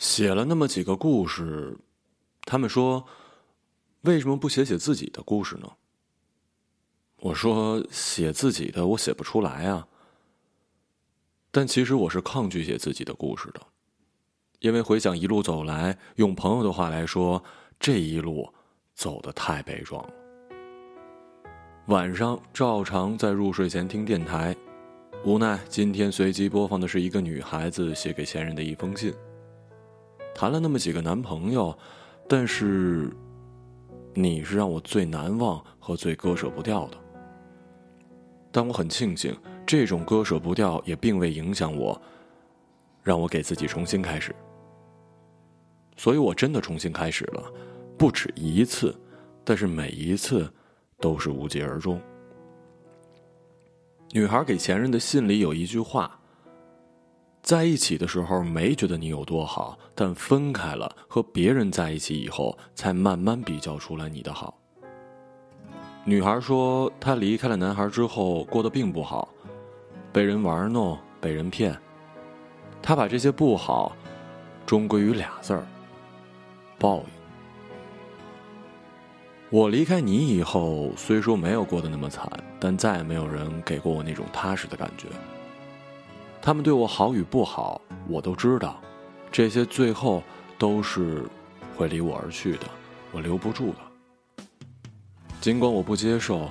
写了那么几个故事，他们说：“为什么不写写自己的故事呢？”我说：“写自己的，我写不出来啊。”但其实我是抗拒写自己的故事的，因为回想一路走来，用朋友的话来说，这一路走的太悲壮了。晚上照常在入睡前听电台，无奈今天随机播放的是一个女孩子写给前任的一封信。谈了那么几个男朋友，但是，你是让我最难忘和最割舍不掉的。但我很庆幸，这种割舍不掉也并未影响我，让我给自己重新开始。所以我真的重新开始了，不止一次，但是每一次都是无疾而终。女孩给前任的信里有一句话。在一起的时候没觉得你有多好，但分开了和别人在一起以后，才慢慢比较出来你的好。女孩说，她离开了男孩之后过得并不好，被人玩弄，被人骗。她把这些不好，终归于俩字儿：报应。我离开你以后，虽说没有过得那么惨，但再也没有人给过我那种踏实的感觉。他们对我好与不好，我都知道，这些最后都是会离我而去的，我留不住的。尽管我不接受，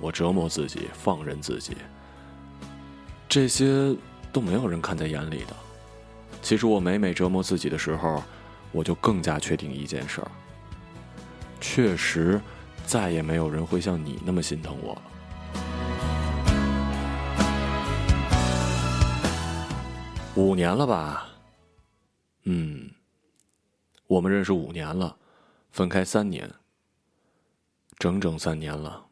我折磨自己，放任自己，这些都没有人看在眼里的。其实我每每折磨自己的时候，我就更加确定一件事儿：确实，再也没有人会像你那么心疼我了。五年了吧？嗯，我们认识五年了，分开三年，整整三年了。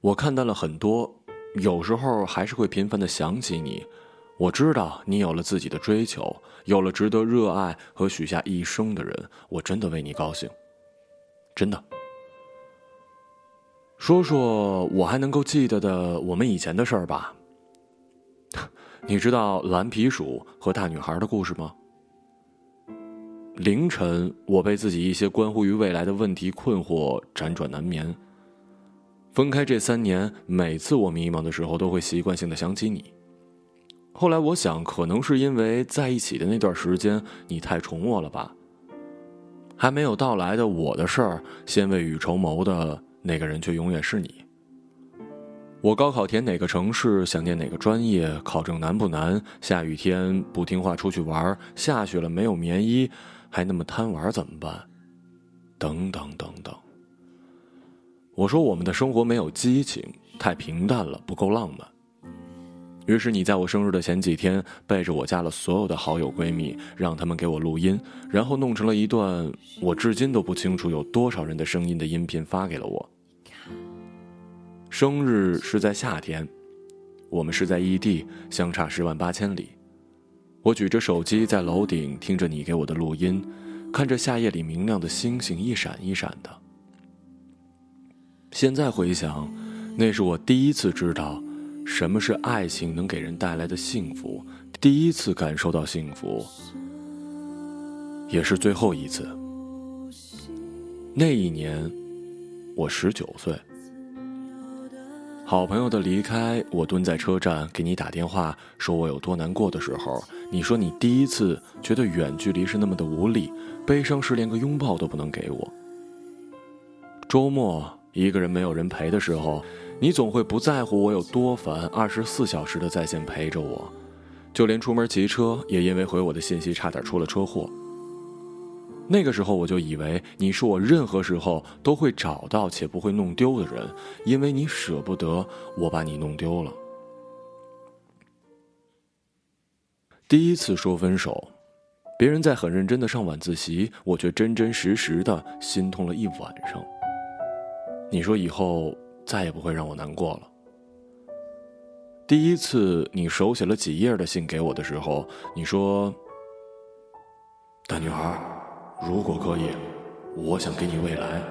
我看淡了很多，有时候还是会频繁的想起你。我知道你有了自己的追求，有了值得热爱和许下一生的人，我真的为你高兴，真的。说说我还能够记得的我们以前的事儿吧。你知道蓝皮鼠和大女孩的故事吗？凌晨，我被自己一些关乎于未来的问题困惑，辗转难眠。分开这三年，每次我迷茫的时候，都会习惯性的想起你。后来我想，可能是因为在一起的那段时间，你太宠我了吧。还没有到来的我的事儿，先未雨绸缪的那个人，却永远是你。我高考填哪个城市，想念哪个专业，考证难不难？下雨天不听话出去玩，下雪了没有棉衣，还那么贪玩怎么办？等等等等。我说我们的生活没有激情，太平淡了，不够浪漫。于是你在我生日的前几天，背着我加了所有的好友闺蜜，让他们给我录音，然后弄成了一段我至今都不清楚有多少人的声音的音频发给了我。生日是在夏天，我们是在异地，相差十万八千里。我举着手机在楼顶听着你给我的录音，看着夏夜里明亮的星星一闪一闪的。现在回想，那是我第一次知道什么是爱情能给人带来的幸福，第一次感受到幸福，也是最后一次。那一年，我十九岁。好朋友的离开，我蹲在车站给你打电话，说我有多难过的时候，你说你第一次觉得远距离是那么的无力，悲伤是连个拥抱都不能给我。周末一个人没有人陪的时候，你总会不在乎我有多烦，二十四小时的在线陪着我，就连出门骑车也因为回我的信息差点出了车祸。那个时候我就以为你是我任何时候都会找到且不会弄丢的人，因为你舍不得我把你弄丢了。第一次说分手，别人在很认真的上晚自习，我却真真实实的心痛了一晚上。你说以后再也不会让我难过了。第一次你手写了几页的信给我的时候，你说：“大女孩。”如果可以，我想给你未来。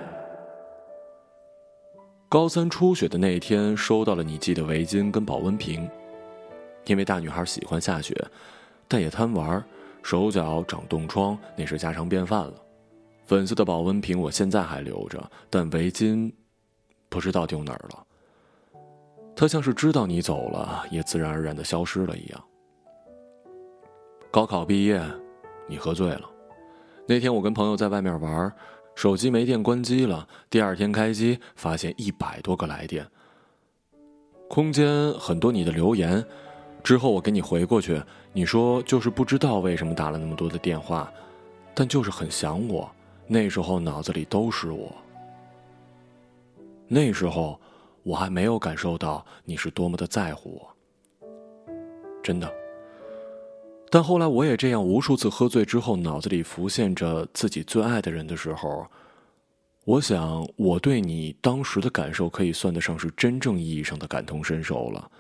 高三初雪的那天，收到了你寄的围巾跟保温瓶。因为大女孩喜欢下雪，但也贪玩，手脚长冻疮那是家常便饭了。粉色的保温瓶我现在还留着，但围巾不知道丢哪儿了。他像是知道你走了，也自然而然的消失了一样。高考毕业，你喝醉了。那天我跟朋友在外面玩，手机没电关机了。第二天开机，发现一百多个来电，空间很多你的留言。之后我给你回过去，你说就是不知道为什么打了那么多的电话，但就是很想我。那时候脑子里都是我。那时候我还没有感受到你是多么的在乎我，真的。但后来我也这样，无数次喝醉之后，脑子里浮现着自己最爱的人的时候，我想我对你当时的感受可以算得上是真正意义上的感同身受了。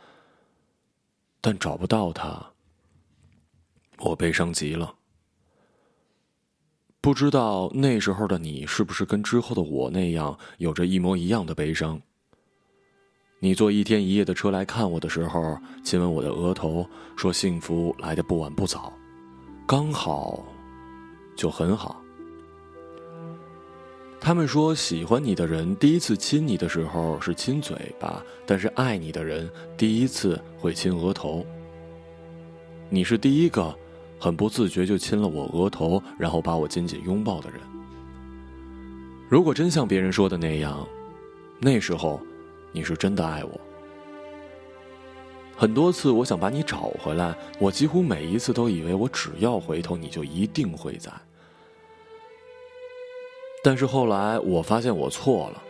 但找不到他，我悲伤极了。不知道那时候的你是不是跟之后的我那样，有着一模一样的悲伤。你坐一天一夜的车来看我的时候，亲吻我的额头，说幸福来的不晚不早，刚好，就很好。他们说，喜欢你的人第一次亲你的时候是亲嘴巴，但是爱你的人第一次会亲额头。你是第一个，很不自觉就亲了我额头，然后把我紧紧拥抱的人。如果真像别人说的那样，那时候。你是真的爱我。很多次，我想把你找回来，我几乎每一次都以为我只要回头，你就一定会在。但是后来，我发现我错了。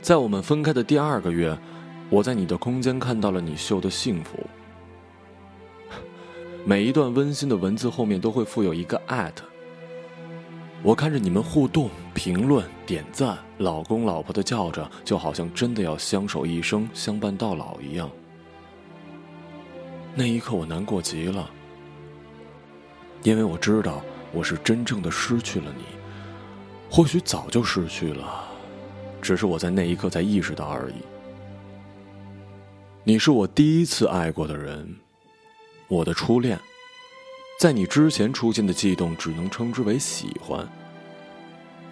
在我们分开的第二个月，我在你的空间看到了你秀的幸福。每一段温馨的文字后面都会附有一个 at。我看着你们互动、评论、点赞，老公老婆的叫着，就好像真的要相守一生、相伴到老一样。那一刻，我难过极了，因为我知道我是真正的失去了你，或许早就失去了，只是我在那一刻才意识到而已。你是我第一次爱过的人，我的初恋。在你之前出现的悸动，只能称之为喜欢。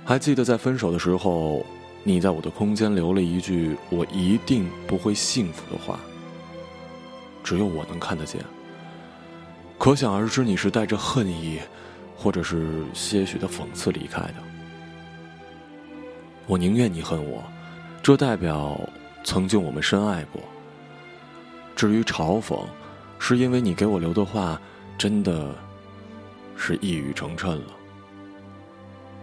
还记得在分手的时候，你在我的空间留了一句“我一定不会幸福”的话，只有我能看得见。可想而知，你是带着恨意，或者是些许的讽刺离开的。我宁愿你恨我，这代表曾经我们深爱过。至于嘲讽，是因为你给我留的话。真的是一语成谶了。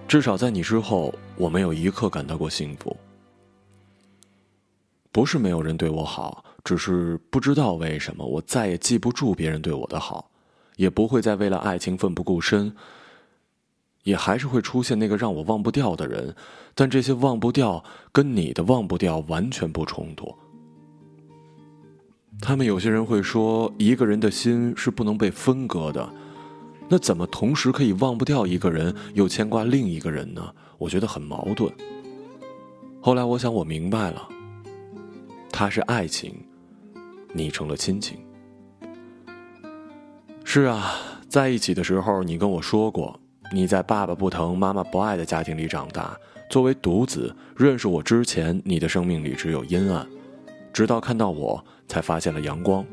至少在你之后，我没有一刻感到过幸福。不是没有人对我好，只是不知道为什么，我再也记不住别人对我的好，也不会再为了爱情奋不顾身。也还是会出现那个让我忘不掉的人，但这些忘不掉跟你的忘不掉完全不冲突。他们有些人会说，一个人的心是不能被分割的，那怎么同时可以忘不掉一个人，又牵挂另一个人呢？我觉得很矛盾。后来我想，我明白了，他是爱情，你成了亲情。是啊，在一起的时候，你跟我说过，你在爸爸不疼、妈妈不爱的家庭里长大，作为独子，认识我之前，你的生命里只有阴暗。直到看到我，才发现了阳光。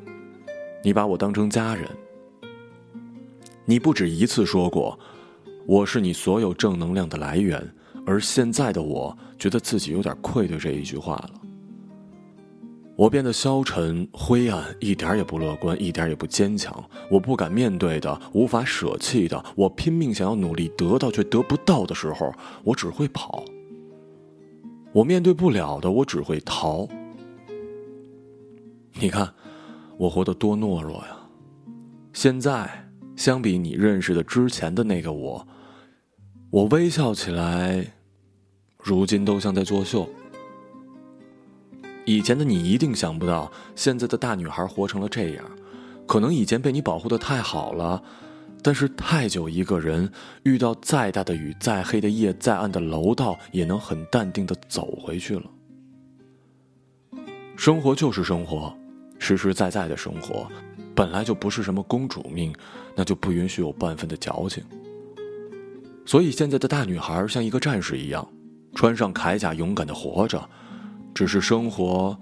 你把我当成家人。你不止一次说过，我是你所有正能量的来源。而现在的我，觉得自己有点愧对这一句话了。我变得消沉、灰暗，一点也不乐观，一点也不坚强。我不敢面对的，无法舍弃的，我拼命想要努力得到却得不到的时候，我只会跑。我面对不了的，我只会逃。你看，我活得多懦弱呀！现在相比你认识的之前的那个我，我微笑起来，如今都像在作秀。以前的你一定想不到，现在的大女孩活成了这样。可能以前被你保护的太好了，但是太久一个人，遇到再大的雨、再黑的夜、再暗的楼道，也能很淡定的走回去了。生活就是生活。实实在在的生活，本来就不是什么公主命，那就不允许有半分的矫情。所以现在的大女孩像一个战士一样，穿上铠甲，勇敢的活着。只是生活，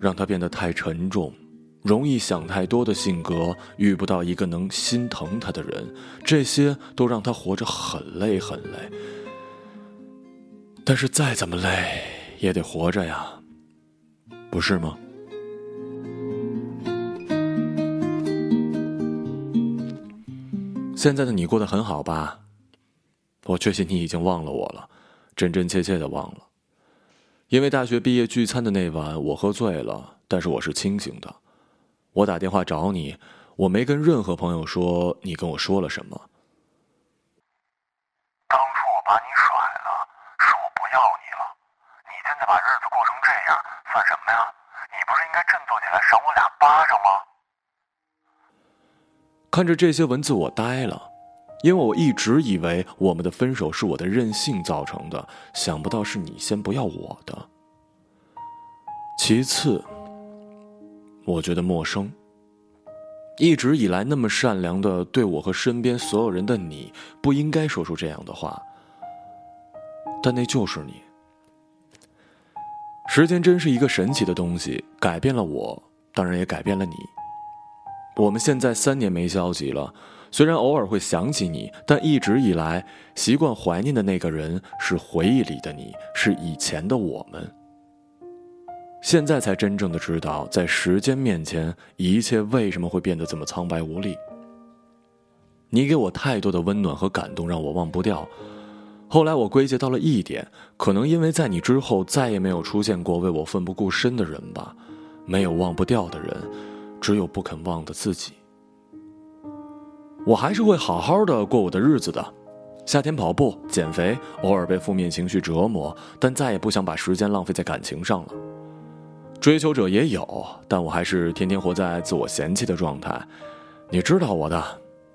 让她变得太沉重，容易想太多的性格，遇不到一个能心疼她的人，这些都让她活着很累很累。但是再怎么累，也得活着呀，不是吗？现在的你过得很好吧？我确信你已经忘了我了，真真切切的忘了。因为大学毕业聚餐的那晚，我喝醉了，但是我是清醒的。我打电话找你，我没跟任何朋友说你跟我说了什么。当初我把你甩了，是我不要你了。你现在把日子过成这样，算什么呀？你不是应该振作起来赏我俩巴掌吗？看着这些文字，我呆了。因为我一直以为我们的分手是我的任性造成的，想不到是你先不要我的。其次，我觉得陌生。一直以来那么善良的对我和身边所有人的你，不应该说出这样的话。但那就是你。时间真是一个神奇的东西，改变了我，当然也改变了你。我们现在三年没交集了。虽然偶尔会想起你，但一直以来习惯怀念的那个人是回忆里的你，是以前的我们。现在才真正的知道，在时间面前，一切为什么会变得这么苍白无力。你给我太多的温暖和感动，让我忘不掉。后来我归结到了一点，可能因为在你之后再也没有出现过为我奋不顾身的人吧。没有忘不掉的人，只有不肯忘的自己。我还是会好好的过我的日子的，夏天跑步、减肥，偶尔被负面情绪折磨，但再也不想把时间浪费在感情上了。追求者也有，但我还是天天活在自我嫌弃的状态。你知道我的，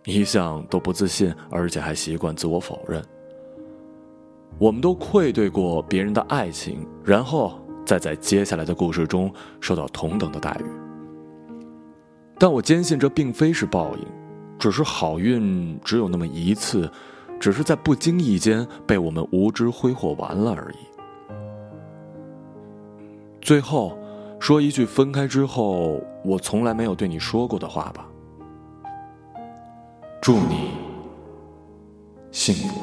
一向都不自信，而且还习惯自我否认。我们都愧对过别人的爱情，然后再在接下来的故事中受到同等的待遇。但我坚信这并非是报应。只是好运只有那么一次，只是在不经意间被我们无知挥霍完了而已。最后，说一句分开之后我从来没有对你说过的话吧。祝你幸福。